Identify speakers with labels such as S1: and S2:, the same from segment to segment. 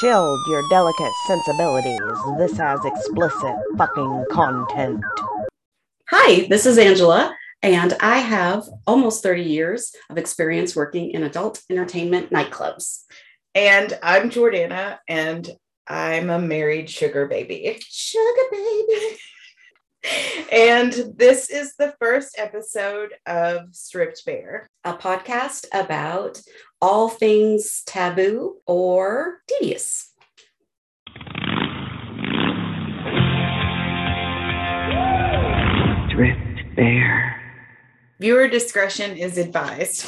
S1: chilled your delicate sensibilities. This has explicit fucking content.
S2: Hi, this is Angela, and I have almost 30 years of experience working in adult entertainment nightclubs.
S3: And I'm Jordana, and I'm a married sugar baby.
S2: Sugar baby.
S3: And this is the first episode of Stripped Bare,
S2: a podcast about all things taboo or tedious.
S3: Stripped Bare. Viewer discretion is advised.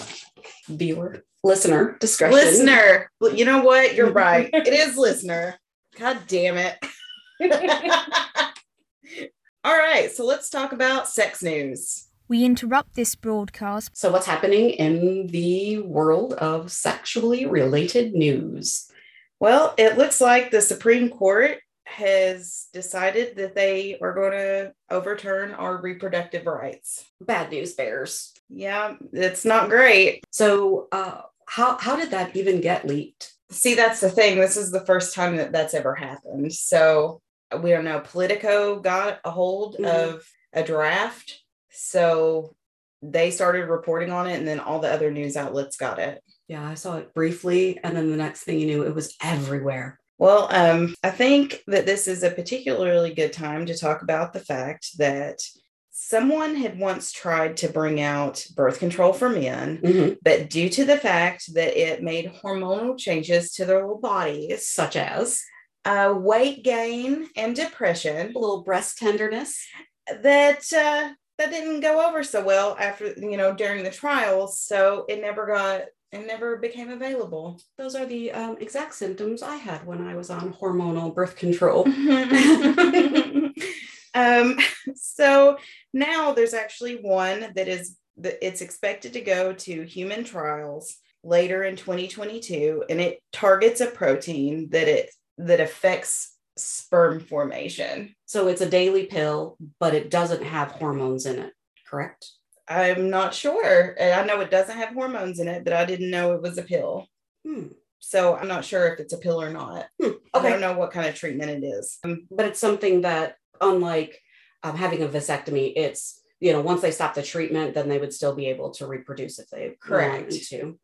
S2: Viewer, listener discretion.
S3: Listener. You know what? You're right. it is listener. God damn it. All right, so let's talk about sex news.
S4: We interrupt this broadcast.
S2: So, what's happening in the world of sexually related news?
S3: Well, it looks like the Supreme Court has decided that they are going to overturn our reproductive rights.
S2: Bad news bears.
S3: Yeah, it's not great.
S2: So, uh, how, how did that even get leaked?
S3: See, that's the thing. This is the first time that that's ever happened. So, we don't know. Politico got a hold mm-hmm. of a draft so they started reporting on it, and then all the other news outlets got it.
S2: Yeah, I saw it briefly, and then the next thing you knew, it was everywhere.
S3: Well, um, I think that this is a particularly good time to talk about the fact that someone had once tried to bring out birth control for men, mm-hmm. but due to the fact that it made hormonal changes to their little bodies,
S2: such as
S3: uh, weight gain and depression,
S2: a little breast tenderness,
S3: that uh, that didn't go over so well after you know during the trials so it never got it never became available.
S2: Those are the um, exact symptoms i had when i was on hormonal birth control.
S3: Um, so now there's actually one that is that it's expected to go to human trials later in 2022 and it targets a protein that it that affects sperm formation.
S2: So it's a daily pill, but it doesn't have hormones in it, correct?
S3: I'm not sure. I know it doesn't have hormones in it, but I didn't know it was a pill. Hmm. So I'm not sure if it's a pill or not. Hmm. Okay. I don't know what kind of treatment it is.
S2: Um, but it's something that, unlike um, having a vasectomy, it's you know once they stop the treatment, then they would still be able to reproduce if they correct to.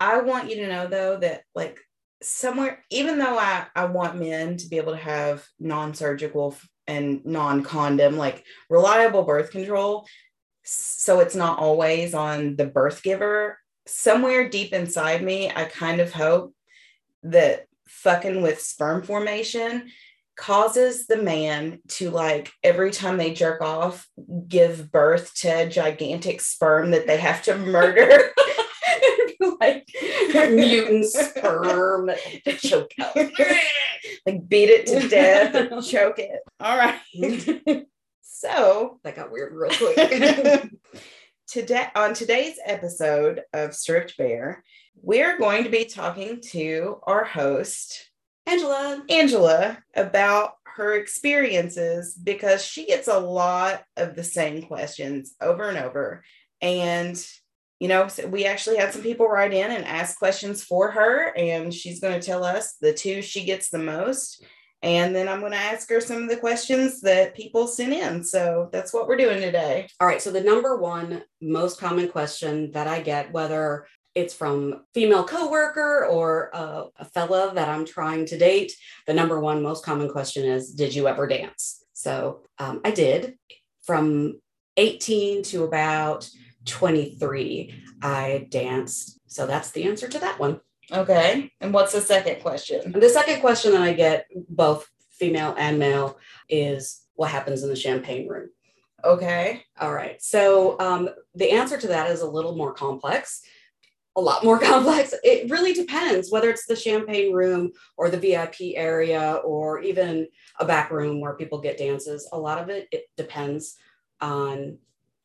S3: I want you to know though that like somewhere even though I, I want men to be able to have non-surgical and non-condom like reliable birth control so it's not always on the birth giver somewhere deep inside me i kind of hope that fucking with sperm formation causes the man to like every time they jerk off give birth to gigantic sperm that they have to murder
S2: mutant sperm to choke out.
S3: like beat it to death, choke it. All right. so
S2: that got weird real quick.
S3: Today on today's episode of Stripped Bare, we're going to be talking to our host,
S2: Angela.
S3: Angela, about her experiences because she gets a lot of the same questions over and over. And you know, we actually had some people write in and ask questions for her, and she's going to tell us the two she gets the most. And then I'm going to ask her some of the questions that people sent in. So that's what we're doing today.
S2: All right. So, the number one most common question that I get, whether it's from female coworker or a, a fella that I'm trying to date, the number one most common question is, Did you ever dance? So, um, I did from 18 to about 23, I danced. So that's the answer to that one.
S3: Okay. And what's the second question?
S2: The second question that I get, both female and male, is what happens in the champagne room?
S3: Okay.
S2: All right. So um, the answer to that is a little more complex, a lot more complex. It really depends whether it's the champagne room or the VIP area or even a back room where people get dances. A lot of it, it depends on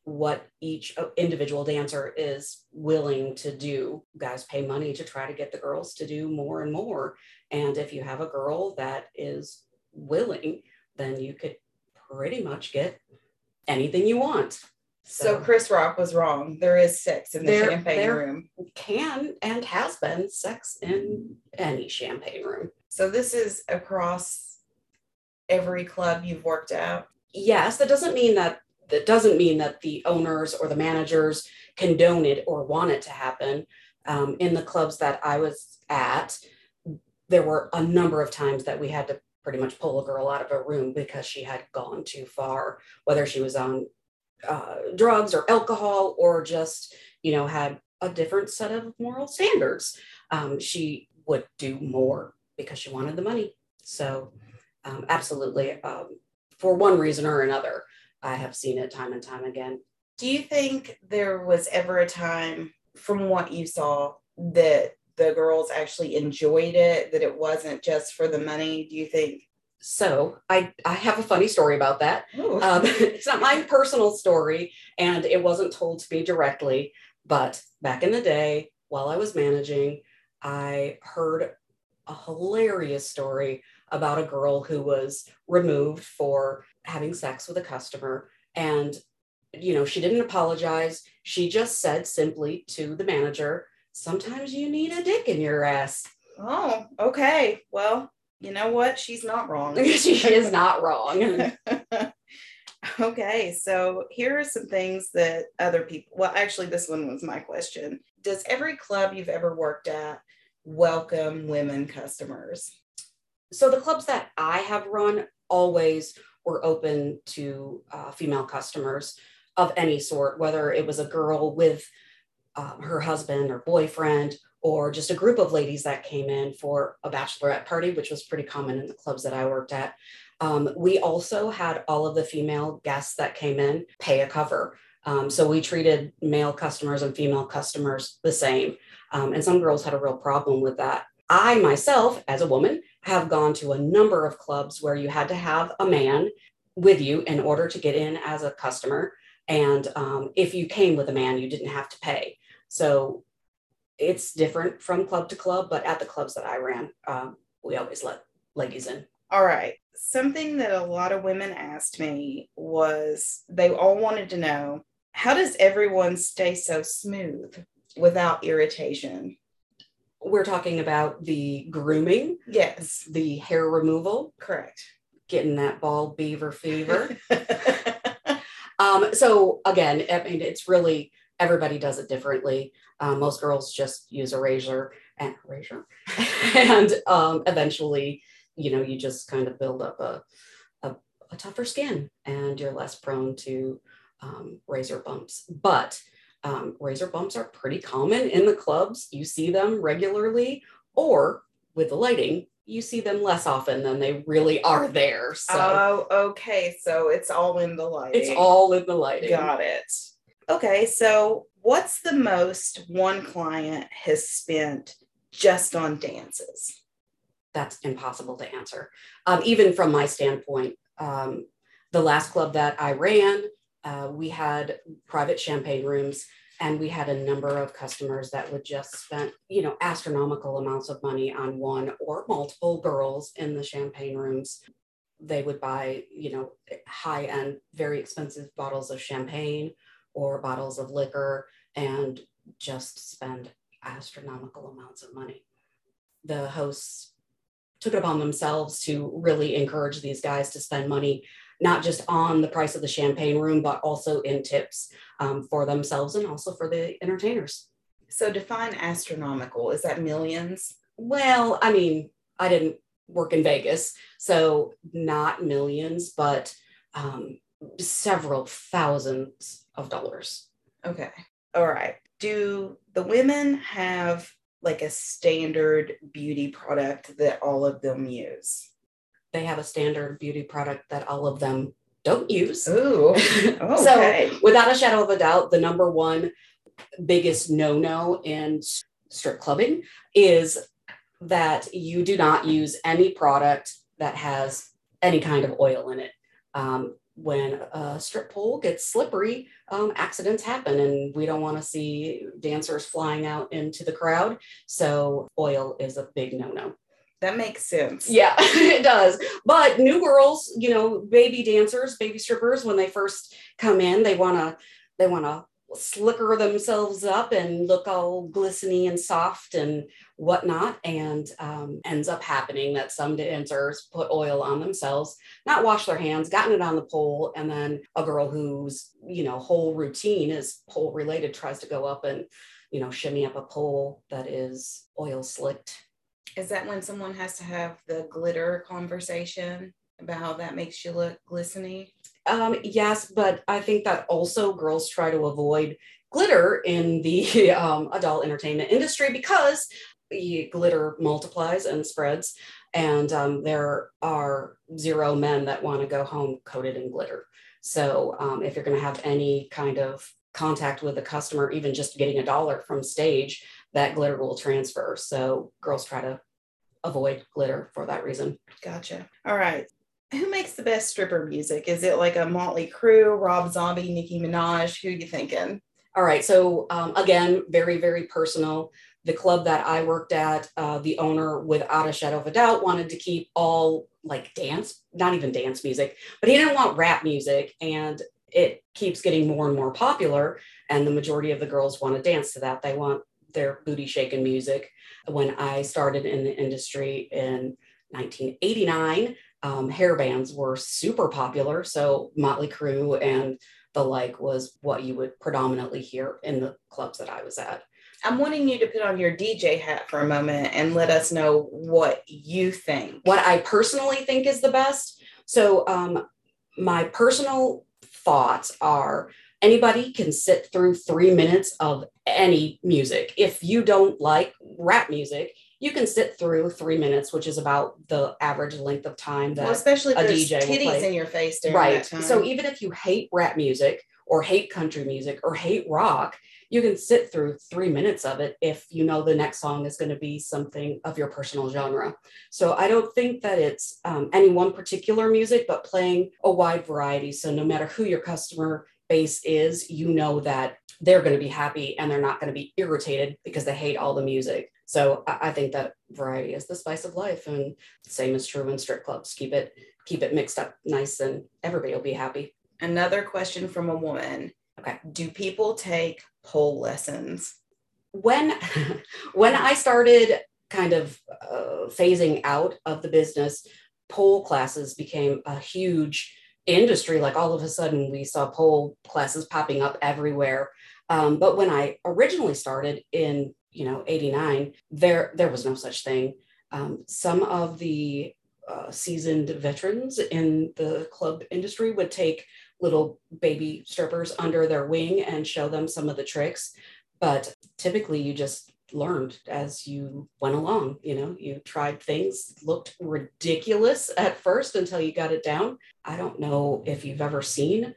S2: what each uh, individual dancer is willing to do. Guys pay money to try to get the girls to do more and more. And if you have a girl that is willing, then you could pretty much get anything you want.
S3: So, so Chris Rock was wrong. There is sex in the there, champagne there room.
S2: Can and has been sex in any champagne room.
S3: So this is across every club you've worked at.
S2: yes that doesn't mean that that doesn't mean that the owners or the managers condone it or want it to happen. Um, in the clubs that i was at there were a number of times that we had to pretty much pull a girl out of a room because she had gone too far whether she was on uh, drugs or alcohol or just you know had a different set of moral standards. Um, she would do more because she wanted the money. So um, absolutely um, for one reason or another i have seen it time and time again
S3: Do you think there was ever a time, from what you saw, that the girls actually enjoyed it, that it wasn't just for the money? Do you think?
S2: so i i have a funny story about that um, it's not my personal story and it wasn't told to me directly but back in the day while i was managing i heard a hilarious story about a girl who was removed for having sex with a customer and you know she didn't apologize she just said simply to the manager sometimes you need a dick in your ass
S3: oh, okay. Well, you know what? She's not wrong.
S2: she is not wrong
S3: okay, so here are some things that other people, well, actually, this one was my question. Does every club you've ever worked at welcome women customers?
S2: So the clubs that I have run always were open to uh, female customers of any sort, whether it was a girl with um, her husband or boyfriend, or just a group of ladies that came in for a bachelorette party, which was pretty common in the clubs that I worked at. Um, we also had all of the female guests that came in pay a cover. Um, so we treated male customers and female customers the same. Um, and some girls had a real problem with that. I myself, as a woman, have gone to a number of clubs where you had to have a man with you in order to get in as a customer. And um, if you came with a man, you didn't have to pay. So it's different from club to club, but at the clubs that I ran, um, we always let ladies in.
S3: All right. Something that a lot of women asked me was they all wanted to know how does everyone stay so smooth without irritation?
S2: We're talking about the grooming,
S3: Yes,
S2: the hair removal,
S3: correct.
S2: getting that bald beaver fever. Um, so again, I mean, it's really everybody does it differently. Um, most girls just use a razor and razor, and um, eventually, you know, you just kind of build up a, a, a tougher skin, and you're less prone to um, razor bumps. But um, razor bumps are pretty common in the clubs. You see them regularly, or with the lighting, you see them less often than they really are there. So
S3: oh, okay. So it's all in the lighting.
S2: it's all in the lighting.
S3: Got it. Okay, so what's the most one client has spent just on dances?
S2: that's impossible to answer. Um, even from my standpoint, um, the last club that I ran, uh, we had private champagne rooms and we had a number of customers that would just spend, you know, astronomical amounts of money on one or multiple girls in the champagne rooms. They would buy, you know, high end, very expensive bottles of champagne or bottles of liquor and just spend astronomical amounts of money. The hosts took it upon themselves to really encourage these guys to spend money, not just on the price of the champagne room, but also in tips um, for themselves and also for the entertainers.
S3: So define astronomical. Is that millions?
S2: Well, I mean, I didn't work in Vegas, so not millions, but um, several thousands of dollars.
S3: Okay. All right. Do the women have like a standard beauty product that all of them use?
S2: They have a standard beauty product that all of them don't use.
S3: Ooh.
S2: So, without a shadow of a doubt, the number one biggest no no in strip clubbing is that you do not use any product that has any kind of oil in it. Um, when a strip pole gets slippery, um, accidents happen, and we don't want to see dancers flying out into the crowd. So, oil is a big no no.
S3: that makes sense.
S2: Yeah, it does. But new girls, you know, baby dancers, baby strippers, when they first come in, they wanna they wanna slicker themselves up and look all glistening and soft and whatnot and um, ends up happening that some dancers put oil on themselves not wash their hands gotten it on the pole and then a girl whose you know whole routine is pole related tries to go up and you know shimmy up a pole that is oil slicked
S3: Is that when someone has to have the glitter conversation about how that makes you look glistening?
S2: Um, yes, but I think that also girls try to avoid glitter in the um, adult entertainment industry because the glitter multiplies and spreads, and um, there are zero men that want to go home coated in glitter. So um, if you're going to have any kind of contact with a customer, even just getting a dollar from stage, that glitter will transfer. So girls try to avoid glitter for that reason.
S3: Gotcha. All right. Who makes the best stripper music? Is it like a Motley Crue, Rob Zombie, Nicki Minaj? Who are you thinking?
S2: All right. So um, again, very, very personal. The club that I worked at, uh, the owner, without a shadow of a doubt, wanted to keep all like dance, not even dance music, but he didn't want rap music. And it keeps getting more and more popular. And the majority of the girls want to dance to that. They want their booty shaking music. When I started in the industry in 1989, um, hair bands were super popular. So Motley Crue and the like was what you would predominantly hear in the clubs that I was at.
S3: I'm wanting you to put on your DJ hat for a moment and let us know what you think.
S2: What I personally think is the best. So, um, my personal thoughts are anybody can sit through three minutes of any music. If you don't like rap music, you can sit through three minutes, which is about the average length of time that
S3: well, especially if
S2: a
S3: there's
S2: DJ
S3: titties in your face during
S2: right.
S3: that time.
S2: So even if you hate rap music or hate country music or hate rock, you can sit through three minutes of it if you know the next song is going to be something of your personal genre. So I don't think that it's um, any one particular music, but playing a wide variety. So no matter who your customer base is, you know that they're going to be happy and they're not going to be irritated because they hate all the music. So I, I think that variety is the spice of life, and same is true in strip clubs. Keep it keep it mixed up nice, and everybody will be happy.
S3: Another question from a woman.
S2: Okay.
S3: Do people take pole lessons?
S2: when when I started kind of uh, phasing out of the business, pole classes became a huge industry. Like all of a sudden, we saw pole classes popping up everywhere. Um, but when I originally started in you know '89, there there was no such thing. Um, some of the uh, seasoned veterans in the club industry would take little baby strippers under their wing and show them some of the tricks but typically you just learned as you went along you know you tried things looked ridiculous at first until you got it down i don't know if you've ever seen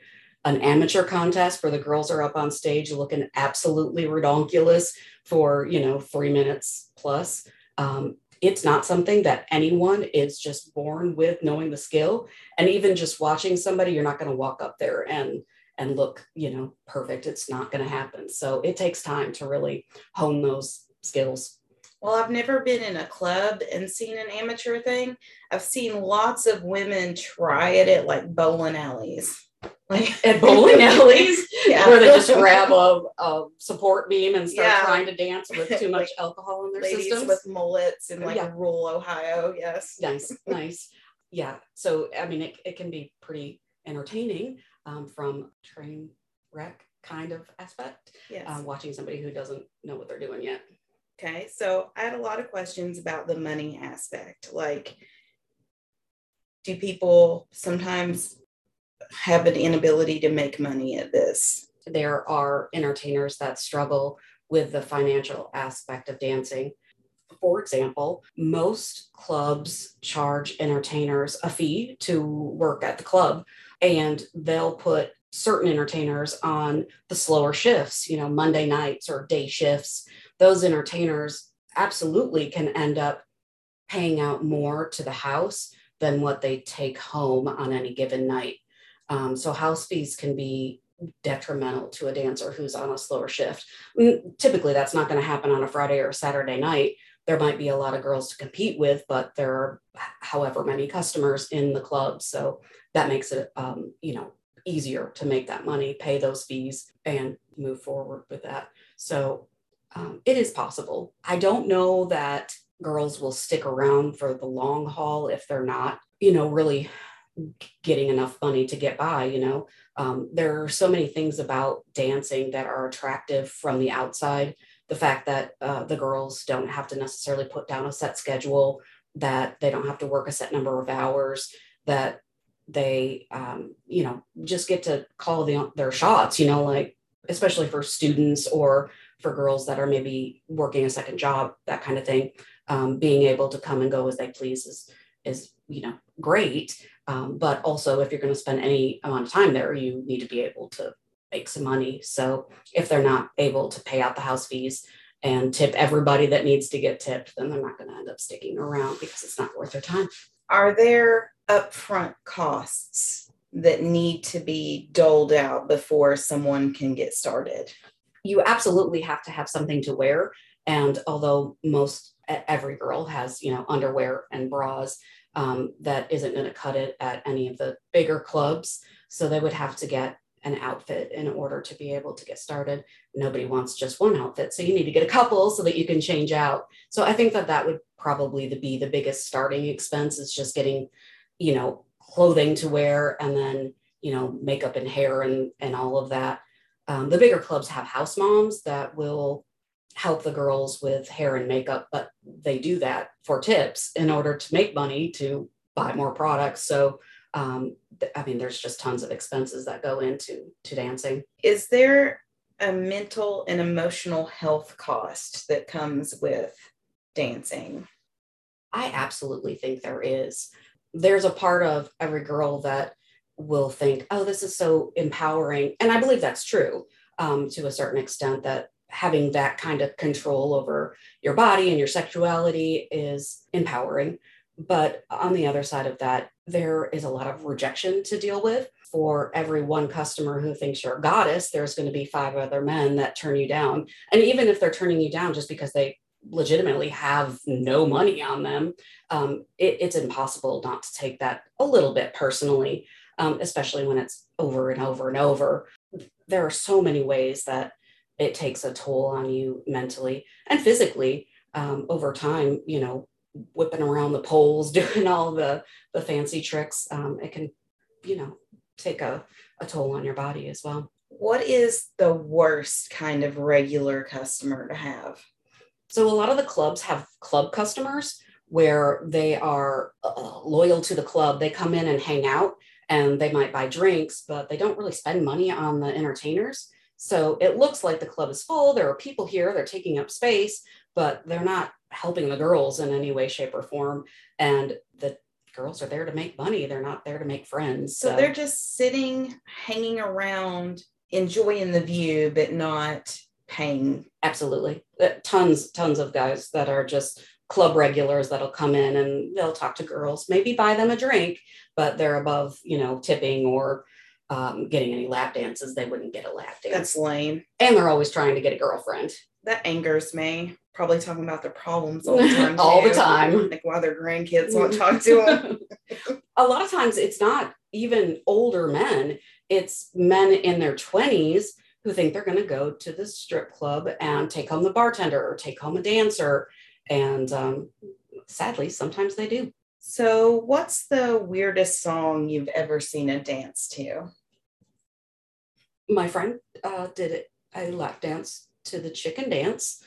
S2: an amateur contest where the girls are up on stage looking absolutely redonkulous for you know three minutes plus. Um, it's not something that anyone is just born with knowing the skill. And even just watching somebody you're not going to walk up there and and look you know perfect. It's not going to happen. So it takes time to really hone those skills.
S3: Well, I've never been in a club and seen an amateur thing. I've seen lots of women try it at like bowling alleys. Like
S2: at bowling alleys
S3: Yeah.
S2: where they just grab a, a support beam and start
S3: Yeah.
S2: trying to dance with too much
S3: Like
S2: alcohol in their
S3: ladies
S2: systems
S3: with mullets in like
S2: Yeah.
S3: rural Ohio. Yes.
S2: nice nice yeah so i mean it, it can be pretty entertaining um, from train wreck kind of aspect
S3: Yes.
S2: uh, watching somebody who doesn't know what they're doing yet
S3: Okay, so I had a lot of questions about the money aspect. Like, do people sometimes have an inability to make money at this?
S2: there are entertainers that struggle with the financial aspect of dancing. For example, most clubs charge entertainers a fee to work at the club, and they'll put certain entertainers on the slower shifts, you know, Monday nights or day shifts. Those entertainers absolutely can end up paying out more to the house than what they take home on any given night. Um, so house fees can be detrimental to a dancer who's on a slower shift. Mm, Typically, that's not going to happen on a Friday or Saturday night. There might be a lot of girls to compete with, but there are however many customers in the club, so that makes it, um, you know, easier to make that money, pay those fees, and move forward with that. So um, it is possible. I don't know that girls will stick around for the long haul if they're not, you know, really getting enough money to get by you know? Um, there are so many things about dancing that are attractive from the outside. The fact that uh, the girls don't have to necessarily put down a set schedule that they don't have to work a set number of hours that they um, you know just get to call the, their shots you know like especially for students or for girls that are maybe working a second job that kind of thing. Um, being able to come and go as they please is is you know great um, but also, if you're going to spend any amount of time there, you need to be able to make some money. So if they're not able to pay out the house fees and tip everybody that needs to get tipped, then they're not going to end up sticking around because it's not worth their time.
S3: Are there upfront costs that need to be doled out before someone can get started?
S2: You absolutely have to have something to wear. And although most every girl has, you know, underwear and bras, um, that isn't going to cut it at any of the bigger clubs. So they would have to get an outfit in order to be able to get started. Nobody wants just one outfit. So you need to get a couple so that you can change out. So I think that that would probably be the biggest starting expense is just getting, you know, clothing to wear and then, you know, makeup and hair and, and all of that. Um, the bigger clubs have house moms that will help the girls with hair and makeup, but they do that for tips in order to make money to buy more products. So, um, I mean, there's just tons of expenses that go into to dancing.
S3: Is there a mental and emotional health cost that comes with dancing?
S2: I absolutely think there is. There's a part of every girl that will think, oh, this is so empowering. And I believe that's true um, to a certain extent that having that kind of control over your body and your sexuality is empowering. But on the other side of that, there is a lot of rejection to deal with. For every one customer who thinks you're a goddess, there's going to be five other men that turn you down. And even if they're turning you down just because they legitimately have no money on them, um, it, it's impossible not to take that a little bit personally, um, especially when it's over and over and over. There are so many ways that it takes a toll on you mentally and physically um, over time you know whipping around the poles doing all the the fancy tricks um, it can you know take a, a toll on your body as well.
S3: What is the worst kind of regular customer to have?
S2: So a lot of the clubs have club customers where they are uh, loyal to the club. They come in and hang out and they might buy drinks but they don't really spend money on the entertainers so it looks like the club is full. There are people here, they're taking up space, but they're not helping the girls in any way, shape, or form. And the girls are there to make money, they're not there to make friends.
S3: So, so they're just sitting, hanging around, enjoying the view, but not paying.
S2: Absolutely. Uh, tons, tons of guys that are just club regulars that'll come in and they'll talk to girls, maybe buy them a drink, but they're above, you know, tipping or um, getting any lap dances. They wouldn't get a lap dance.
S3: That's lame.
S2: And they're always trying to get a girlfriend.
S3: That angers me. Probably talking about their problems all the time.
S2: all the time.
S3: Like why their grandkids won't talk to them.
S2: a lot of times it's not even older men, it's men in their 20s who think they're going to go to the strip club and take home the bartender or take home a dancer. And um, sadly, sometimes they do.
S3: So, what's the weirdest song you've ever seen a dance to?
S2: My friend uh, did a lap dance to the chicken dance,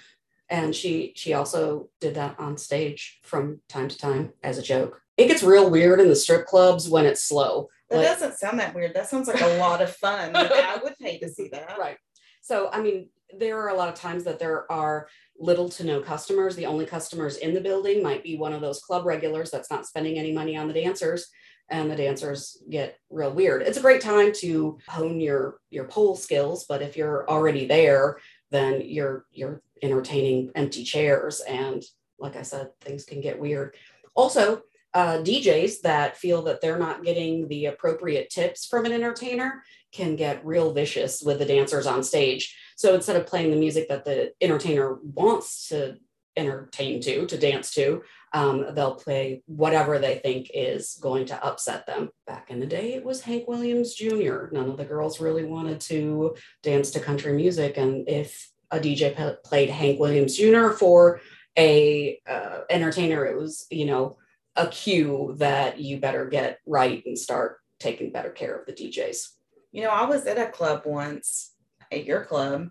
S2: and she she also did that on stage from time to time as a joke. It gets real weird in the strip clubs when it's slow.
S3: That like, doesn't sound that weird. That sounds like a lot of fun. I would pay to see that.
S2: Right. So, I mean, there are a lot of times that there are little to no customers. The only customers in the building might be one of those club regulars that's not spending any money on the dancers and the dancers get real weird. It's a great time to hone your your pole skills, but if you're already there, then you're you're entertaining empty chairs and like I said, things can get weird. Also, uh, DJs that feel that they're not getting the appropriate tips from an entertainer can get real vicious with the dancers on stage. So instead of playing the music that the entertainer wants to entertain to, to dance to. Um, they'll play whatever they think is going to upset them. Back in the day, it was Hank Williams Jr. None of the girls really wanted to dance to country music. And if a DJ p- played Hank Williams Jr. for a uh, entertainer, it was, you know, a cue that you better get right and start taking better care of the DJs.
S3: You know, I was at a club once at your club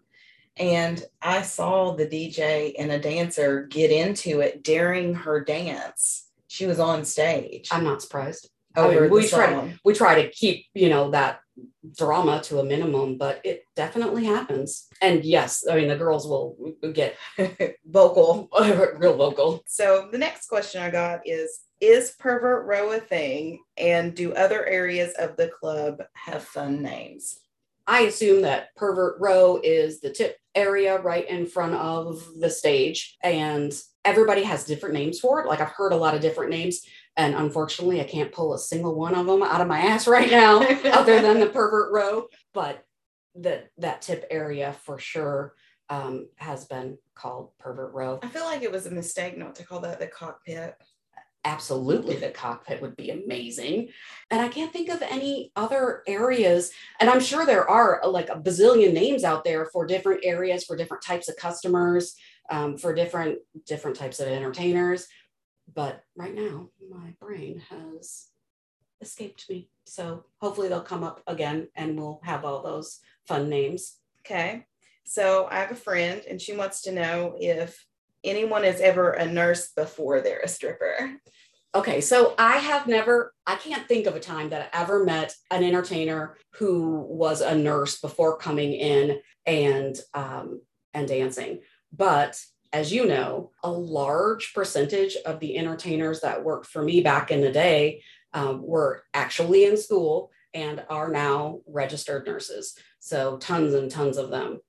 S3: and I saw the DJ and a dancer get into it during her dance. She was on stage.
S2: I'm not surprised. I mean, we try
S3: song.
S2: we try to keep you know that drama to a minimum, but it definitely happens. And yes, I mean the girls will get
S3: vocal.
S2: real vocal.
S3: So the next question I got is Is pervert row a thing? And do other areas of the club have fun names?
S2: I assume that pervert row is the tip area right in front of the stage, and everybody has different names for it. Like I've heard a lot of different names, and unfortunately, I can't pull a single one of them out of my ass right now, other than the pervert row. But that that tip area for sure um, has been called pervert row.
S3: I feel like it was a mistake not to call that the cockpit.
S2: Absolutely the cockpit would be amazing. And i can't think of any other areas and i'm sure there are uh, like a bazillion names out there for different areas for different types of customers um, for different different types of entertainers. But right now my brain has escaped me. So hopefully they'll come up again and we'll have all those fun names.
S3: Okay. So I have a friend and she wants to know if anyone is ever a nurse before they're a stripper.
S2: Okay, so I have never, I can't think of a time that I ever met an entertainer who was a nurse before coming in and um, and dancing. But as you know, a large percentage of the entertainers that worked for me back in the day um, were actually in school and are now registered nurses. So tons and tons of them.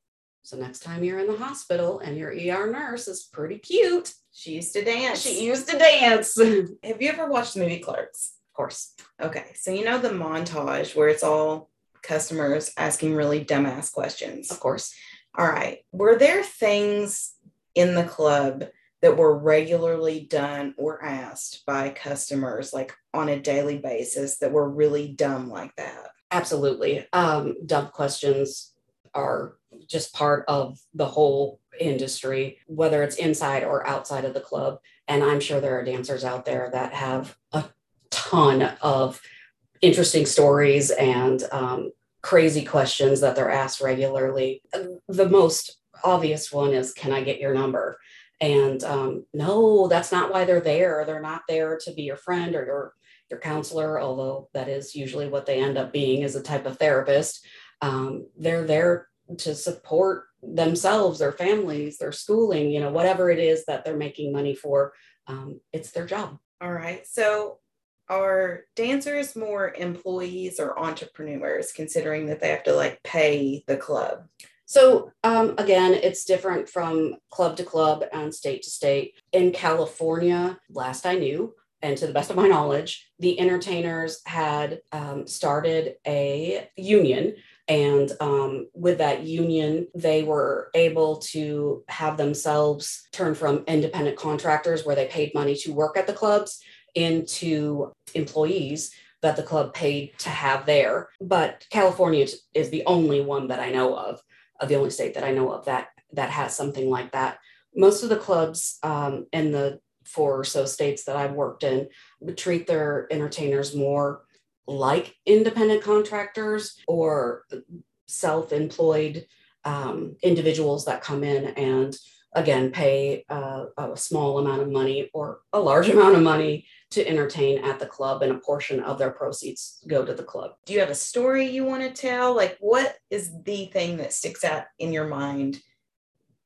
S2: So next time you're in the hospital and your ER nurse is pretty cute,
S3: She used to dance.
S2: she used to dance.
S3: have you ever watched the movie Clerks?
S2: Of course.
S3: Okay. So you know the montage where it's all customers asking really dumbass questions.
S2: Of course.
S3: All right. Were there things in the club that were regularly done or asked by customers like on a daily basis that were really dumb like that?
S2: Absolutely. Um, dumb questions are just part of the whole industry, whether it's inside or outside of the club. And I'm sure there are dancers out there that have a ton of interesting stories and um, crazy questions that they're asked regularly. The most obvious one is Can I get your number? And um, no, that's not why they're there. They're not there to be your friend or your your counselor, although that is usually what they end up being as a type of therapist. Um, they're there to support themselves, their families, their schooling, you know, whatever it is that they're making money for. Um, it's their job.
S3: All right. So are dancers more employees or entrepreneurs considering that they have to like pay the club?
S2: So um, again, it's different from club to club and state to state. In California, last I knew, and to the best of my knowledge, the entertainers had um, started a union. And um, with that union, they were able to have themselves turn from independent contractors, where they paid money to work at the clubs, into employees that the club paid to have there. But California is the only one that I know of, uh, the only state that I know of that that has something like that. Most of the clubs um, in the four or so states that I've worked in treat their entertainers more like independent contractors or self-employed um, individuals that come in and again pay uh, a small amount of money or a large amount of money to entertain at the club and a portion of their proceeds go to the club
S3: Do you have a story you want to tell? Like, what is the thing that sticks out in your mind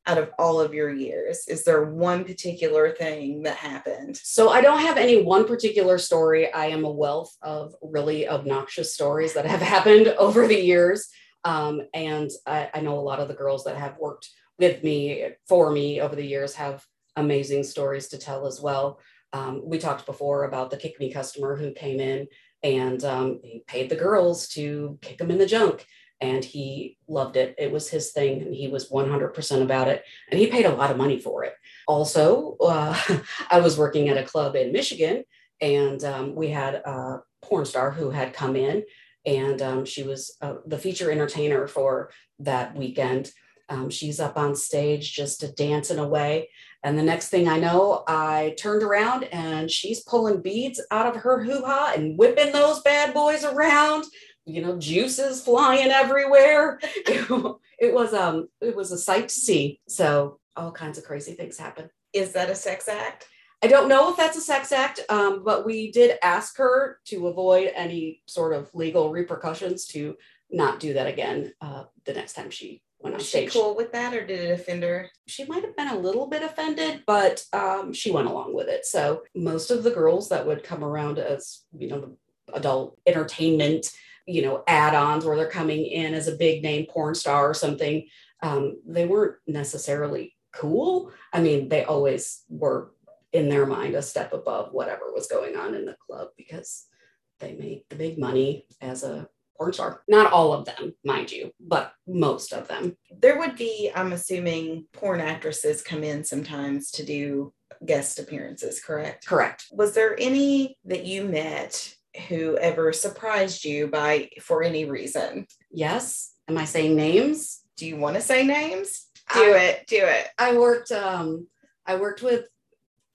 S3: out of all of your years? Is there one particular thing that happened?
S2: So I don't have any one particular story. I am a wealth of really obnoxious stories that have happened over the years. Um, and I, I know a lot of the girls that have worked with me, for me over the years, have amazing stories to tell as well. Um, we talked before about the kick me customer who came in and um, paid the girls to kick him in the junk. And he loved it. It was his thing, and he was 100% about it. And he paid a lot of money for it. Also, uh, I was working at a club in Michigan, and um, we had a porn star who had come in, and um, she was uh, the feature entertainer for that weekend. Um, she's up on stage just dancing away. And the next thing I know, I turned around and she's pulling beads out of her hoo ha and whipping those bad boys around you know, juices flying everywhere. It, it, was um it was a sight to see. So all kinds of crazy things happen.
S3: Is that a sex act?
S2: I don't know if that's a sex act, um, but we did ask her to avoid any sort of legal repercussions to not do that again uh, the next time she went on
S3: Was
S2: stage.
S3: she cool with that, or did it offend her?
S2: She might have been a little bit offended, but um, she went along with it. So most of the girls that would come around as you know adult entertainment you know add-ons where they're coming in as a big name porn star or something um, they weren't necessarily cool. I mean they always were in their mind a step above whatever was going on in the club because they made the big money as a porn star. Not all of them mind you but most of them.
S3: There would be, I'm assuming, porn actresses come in sometimes to do guest appearances, correct?
S2: correct.
S3: Was there any that you met who ever surprised you by for any reason?
S2: yes am i saying names
S3: Do you want to say names? Do
S2: I-
S3: it. Do it.
S2: I worked um I worked with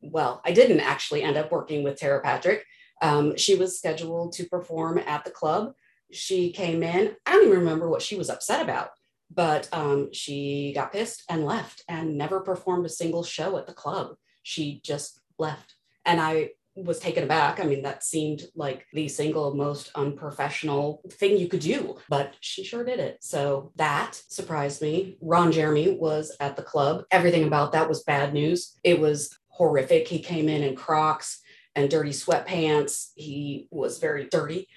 S2: well, I didn't actually end up working with Tera Patrick. Um, she was scheduled to perform at the club. She came in. I don't even remember what she was upset about, but um, she got pissed and left and never performed a single show at the club. She just left. And I was taken aback. I mean, that seemed like the single most unprofessional thing you could do, but she sure did it. So that surprised me. Ron Jeremy was at the club. Everything about that was bad news. It was horrific. He came in in Crocs and dirty sweatpants. He was very dirty.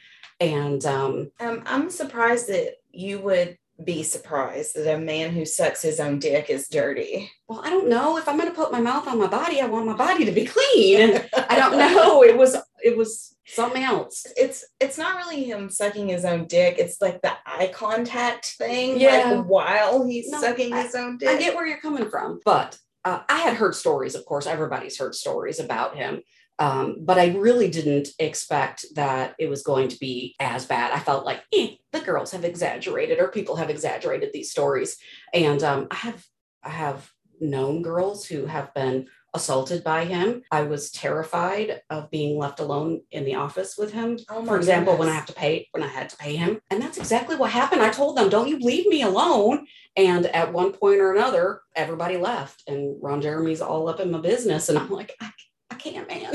S2: And um,
S3: Um, I'm surprised that you would be surprised that a man who sucks his own dick is dirty.
S2: well, I don't know if I'm going to put my mouth on my body. I want my body to be clean. I don't know. It was it was something else.
S3: It's it's not really him sucking his own dick. It's like the eye contact thing.
S2: Yeah.
S3: Like while he's
S2: No,
S3: sucking
S2: I-
S3: his own dick.
S2: I get where you're coming from, but uh, I had heard stories. Of course, everybody's heard stories about him. Um, but I really didn't expect that it was going to be as bad. I felt like eh, the girls have exaggerated, or people have exaggerated these stories. And um, I have I have known girls who have been assaulted by him. I was terrified of being left alone in the office with him.
S3: Oh
S2: For example, when I have to pay when I had to pay him, and that's exactly what happened. I told them, "Don't you leave me alone." And at one point or another, everybody left, and Ron Jeremy's all up in my business, and I'm like, I, I can't, man.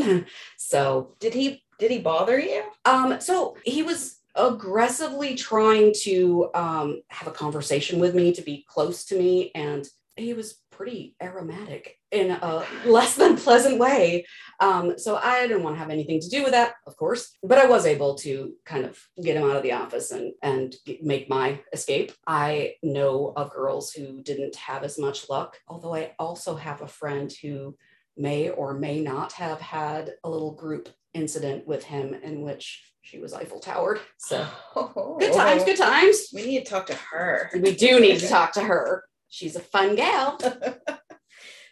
S2: So,
S3: did he did he bother you?
S2: um, so he was aggressively trying to um, have a conversation with me, to be close to me, and he was pretty aromatic in a less than pleasant way. Um, so I didn't want to have anything to do with that, of course, but I was able to kind of get him out of the office and and get- make my escape. I know of girls who didn't have as much luck, although I also have a friend who may or may not have had a little group incident with him in which she was Eiffel Towered. So oh. good times, good times.
S3: We need to talk to her.
S2: We do need to talk to her. She's a fun gal.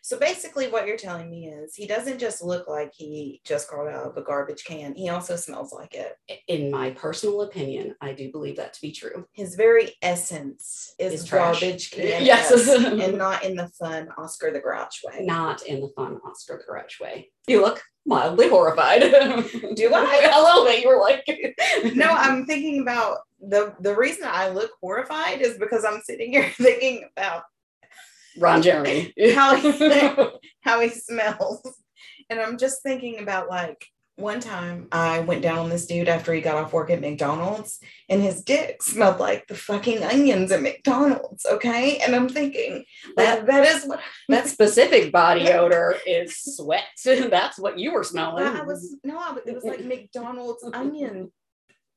S3: So basically, what you're telling me is he doesn't just look like he just crawled out of a garbage can. He also smells like it.
S2: In my personal opinion, I do believe that to be true.
S3: His very essence is
S2: Is
S3: garbage can,
S2: Yes.
S3: and not in the fun Oscar the Grouch way.
S2: Not in the fun Oscar the Grouch way. You look mildly horrified.
S3: Do I?
S2: A little bit. You were like,
S3: No, I'm thinking about the the reason I look horrified is because I'm sitting here thinking about
S2: Ron Jeremy.
S3: how he, how he smells. And I'm just thinking about like one time I went down on this dude after he got off work at McDonald's and his dick smelled like the fucking onions at McDonald's. Okay. And I'm thinking that that is what
S2: that specific body odor is sweat. That's what you were smelling.
S3: I was no, it was like McDonald's onion.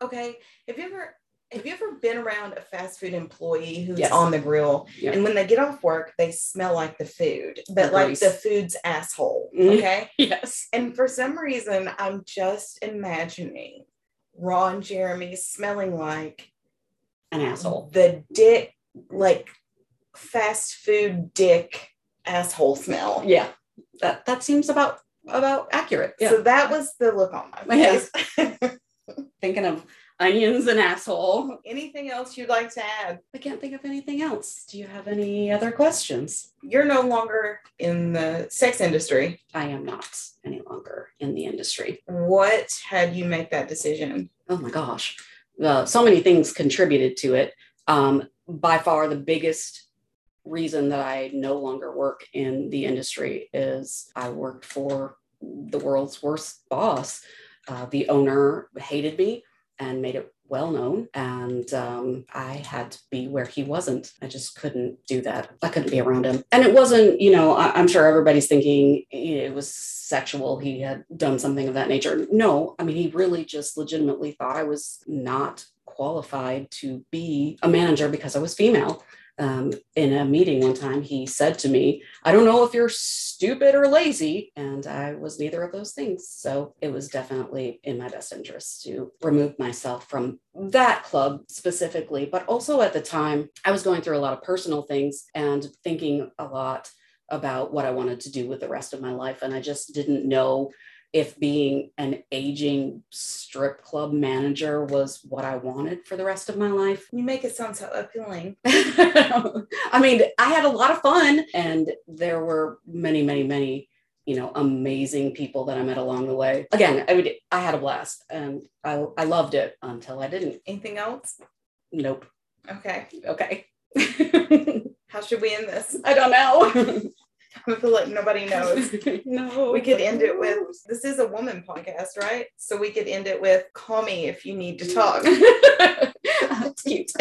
S3: Okay. Have you ever have you ever been around a fast food employee who's
S2: Yes.
S3: on the grill
S2: Yeah.
S3: and when they get off work, they smell like the food, but
S2: The
S3: like
S2: grease.
S3: the food's asshole.
S2: Mhm.
S3: Okay.
S2: Yes.
S3: And for some reason, I'm just imagining Ron Jeremy smelling like
S2: An asshole.
S3: the dick, like fast food dick asshole smell.
S2: Yeah. That that seems about about accurate. Yeah.
S3: So that was the look on my
S2: Yeah.
S3: face.
S2: Thinking of onions and asshole.
S3: Anything else you'd like to add?
S2: I can't think of anything else. Do you have any other questions?
S3: You're no longer in the sex industry.
S2: I am not any longer in the industry.
S3: What had you make that decision?
S2: Oh my gosh. Uh, so many things contributed to it. Um, by far, the biggest reason that I no longer work in the industry is I worked for the world's worst boss. Uh, the owner hated me and made it well known. And um, I had to be where he wasn't. I just couldn't do that. I couldn't be around him. And it wasn't, you know, I- I'm sure everybody's thinking it was sexual. He had done something of that nature. No, I mean, he really just legitimately thought I was not qualified to be a manager because I was female. Um, in a meeting one time, he said to me, I don't know if you're stupid or lazy. And I was neither of those things. So it was definitely in my best interest to remove myself from that club specifically. But also at the time, I was going through a lot of personal things and thinking a lot about what I wanted to do with the rest of my life. And I just didn't know if being an aging strip club manager was what I wanted for the rest of my life.
S3: You make it sound so appealing.
S2: I mean, I had a lot of fun, and there were many, many, many, you know, amazing people that I met along the way. Again, I mean, I had a blast, and I, I loved it until I didn't.
S3: Anything else?
S2: Nope.
S3: Okay.
S2: Okay.
S3: How should we end this?
S2: I don't know.
S3: I feel like nobody knows.
S2: no.
S3: We could end it with this is a woman podcast, right? So we could end it with call me if you need to talk.
S2: That's cute.